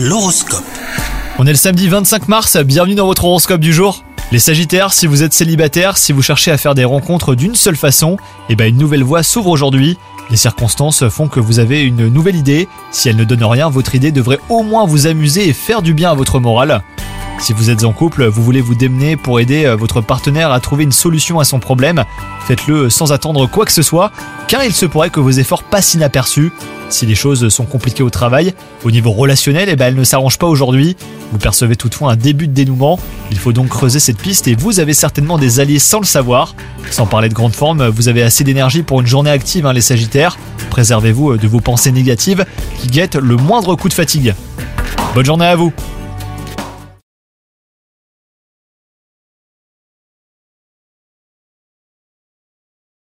L'horoscope. On est le samedi 25 mars, bienvenue dans votre horoscope du jour. Les Sagittaires, si vous êtes célibataire, si vous cherchez à faire des rencontres d'une seule façon, eh ben une nouvelle voie s'ouvre aujourd'hui. Les circonstances font que vous avez une nouvelle idée. Si elle ne donne rien, votre idée devrait au moins vous amuser et faire du bien à votre morale. Si vous êtes en couple, vous voulez vous démener pour aider euh, votre partenaire à trouver une solution à son problème, faites-le sans attendre quoi que ce soit, car il se pourrait que vos efforts passent inaperçus. Si les choses sont compliquées au travail, au niveau relationnel, eh ben, elles ne s'arrangent pas aujourd'hui. Vous percevez toutefois un début de dénouement. Il faut donc creuser cette piste et vous avez certainement des alliés sans le savoir. Sans parler de grande forme, vous avez assez d'énergie pour une journée active, hein, les Sagittaires. Préservez-vous euh, de vos pensées négatives qui guettent le moindre coup de fatigue. Bonne journée à vous